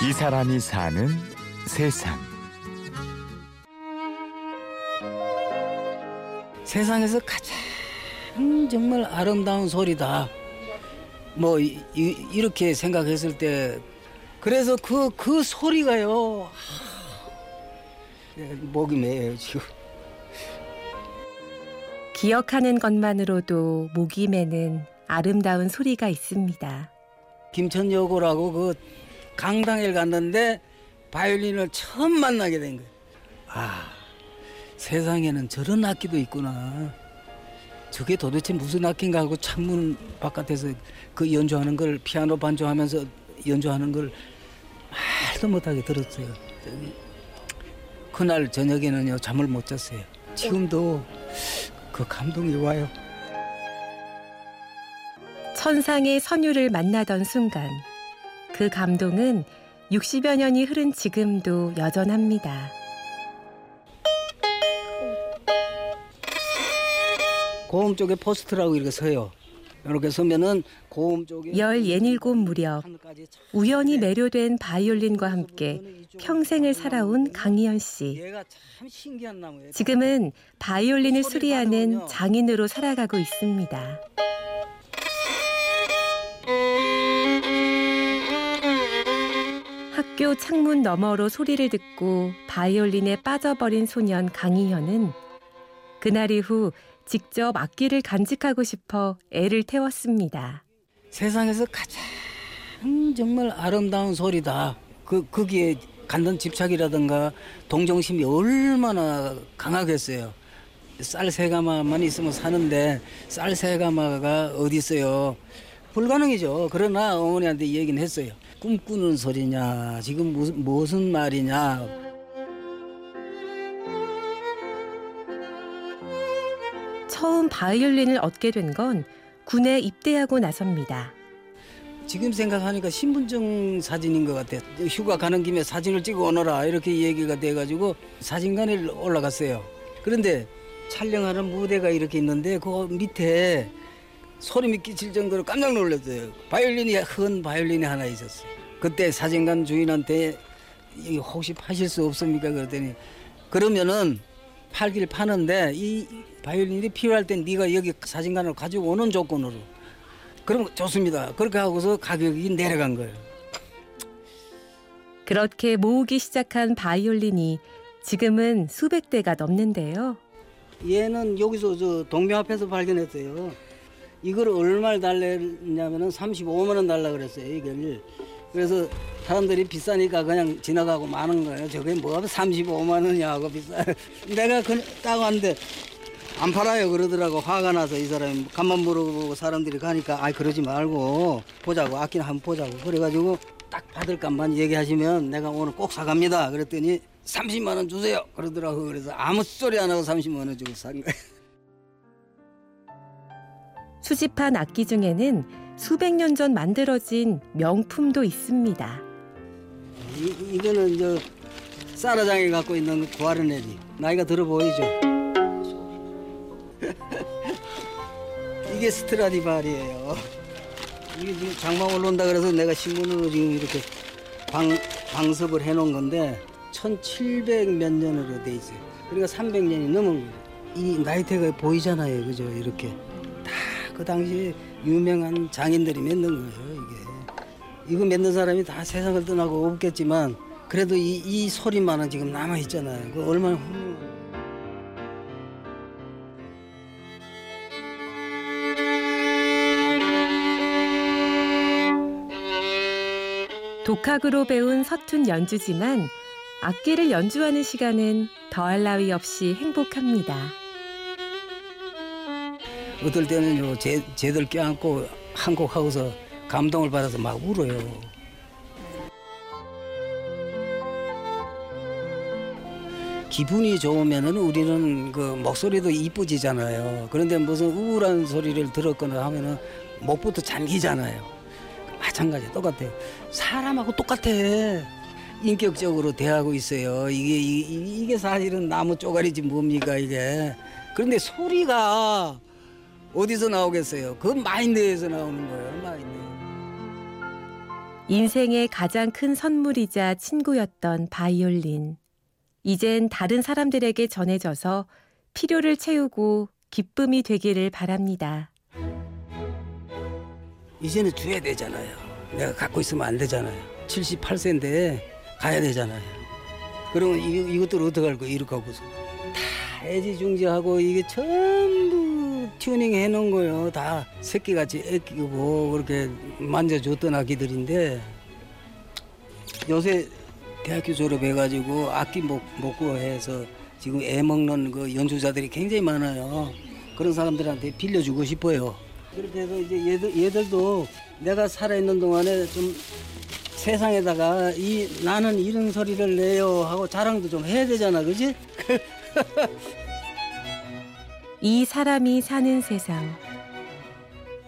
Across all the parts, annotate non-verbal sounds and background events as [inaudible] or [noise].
이 사람이 사는 세상. 세상에서 가장 정말 아름다운 소리다. 뭐 이, 이, 렇게 생각했을 때 그래서 그그 소리가요. 하, 목이 메요 지금. 기억하는 것만으로도 목이 메는 아름다운 소리가 있습니다. 김천여고라고 그 강당에 갔는데 바이올린을 처음 만나게 된 거예요. 아, 세상에는 저런 악기도 있구나. 저게 도대체 무슨 악기인가 하고 창문 바깥에서 그 연주하는 걸 피아노 반주하면서 연주하는 걸 말도 못하게 들었어요. 그날 저녁에는요 잠을 못 잤어요. 지금도 그 감동이 와요. 천상의 선율을 만나던 순간 그 감동은 60여 년이 흐른 지금도 여전합니다. 고음 쪽에 포스트라고 이렇게 서요. 이렇게 서면은 고음 쪽에 17 무렵 우연히 매료된 바이올린과 함께 평생을 살아온 강희연 씨. 지금은 바이올린을 수리하는 장인으로 살아가고 있습니다. 학교 창문 너머로 소리를 듣고 바이올린에 빠져버린 소년 강희현은 그날 이후 직접 악기를 간직하고 싶어 애를 태웠습니다. 세상에서 가장 정말 아름다운 소리다. 그 거기에 간단 집착이라든가 동정심이 얼마나 강하겠어요. 쌀세 가마만 있으면 사는데 쌀세 가마가 어디 있어요? 불가능이죠. 그러나 어머니한테 얘기는 했어요. 꿈꾸는 소리냐, 지금 무슨, 무슨 말이냐. 처음 바이올린을 얻게 된 건 군에 입대하고 나섭니다. 지금 생각하니까 신분증 사진인 것 같아. 휴가 가는 김에 사진을 찍어 오너라 이렇게 얘기가 돼가지고 사진관에 올라갔어요. 그런데 촬영하는 무대가 이렇게 있는데 그 밑에 소름이 끼칠 정도로 깜짝 놀랐어요. 바이올린이 흔 바이올린이 하나 있었어요. 그때 사진관 주인한테 혹시 파실 수 없습니까? 그랬더니 그러면은 팔길 파는데 이 바이올린이 필요할 땐 네가 여기 사진관으로 가지고 오는 조건으로 그럼 좋습니다. 그렇게 하고서 가격이 내려간 거예요. 그렇게 모으기 시작한 바이올린이 지금은 수백 대가 넘는데요. 얘는 여기서 저 동묘 앞에서 발견했어요. 이걸 얼마를 달랬냐면은 35만 원 달라 그랬어요. 이걸. 그래서 사람들이 비싸니까 그냥 지나가고 마는 거예요. 저게 뭐가 35만 원이야 하고 비싸. [laughs] 내가 그딱 왔는데 안 팔아요 그러더라고 화가 나서 이 사람이 간만 물어보고 사람들이 가니까 아 그러지 말고 보자고 아끼는 한번 보자고 그래가지고 딱 받을 값만 얘기하시면 내가 오늘 꼭 사갑니다 그랬더니 30만 원 주세요 그러더라고 그래서 아무 소리 안 하고 30만 원 주고 산 거예요. [laughs] 수집한 악기 중에는 수백 년 전 만들어진 명품도 있습니다. 이, 이거는 저 쌀아장이 갖고 있는 구아르네리 나이가 들어 보이죠? [laughs] 이게 스트라디바리예요. 이게 지금 장마 올라온다 그래서 내가 신문으로 지금 이렇게 방, 방섭을 해놓은 건데 1700 몇 년으로 돼 있어요. 그러니까 300년이 넘은 거예요. 이 나이테가 보이잖아요. 그죠? 이렇게. 그 당시 유명한 장인들이 만든 거예요, 이게. 이거 만든 사람이 다 세상을 떠나고 없겠지만 그래도 이, 이 소리만은 지금 남아 있잖아요. 그 얼마나 훌륭한. 독학으로 배운 서툰 연주지만 악기를 연주하는 시간은 더할 나위 없이 행복합니다. 어떨 때는 요 제, 쟤들 껴안고 한 곡 하고서 감동을 받아서 막 울어요. 기분이 좋으면은 우리는 그 목소리도 이쁘지잖아요. 그런데 무슨 우울한 소리를 들었거나 하면은 목부터 잠기잖아요. 마찬가지 똑같아요. 사람하고 똑같아. 인격적으로 대하고 있어요. 이게 이, 이게 사실은 나무 쪼가리지 뭡니까 이게. 그런데 소리가 어디서 나오겠어요? 그 마인드에서 나오는 거예요, 마인드. 인생의 가장 큰 선물이자 친구였던 바이올린. 이젠 다른 사람들에게 전해져서 필요를 채우고 기쁨이 되기를 바랍니다. 이제는 줘야 되잖아요. 내가 갖고 있으면 안 되잖아요. 78세인데 가야 되잖아요. 그러면 이, 이것들을 어떻게 할 거야? 이렇게 하고서. 다 애지중지하고 이게 전부 튜닝 해놓은 거예요. 다 새끼같이 애끼고 그렇게 만져줬던 아기들인데 요새 대학교 졸업해가지고 악기 못, 먹고 해서 지금 애 먹는 그 연주자들이 굉장히 많아요. 그런 사람들한테 빌려주고 싶어요. 그렇게 해서 이제 얘들, 얘들도 내가 살아있는 동안에 좀 세상에다가 이 나는 이런 소리를 내요 하고 자랑도 좀 해야 되잖아, 그지? [laughs] 이 사람이 사는 세상.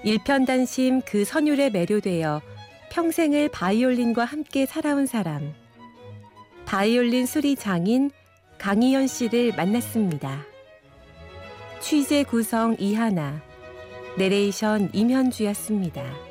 일편단심 그 선율에 매료되어 평생을 바이올린과 함께 살아온 사람. 바이올린 수리 장인 강희연 씨를 만났습니다. 취재 구성 이하나, 내레이션 임현주였습니다.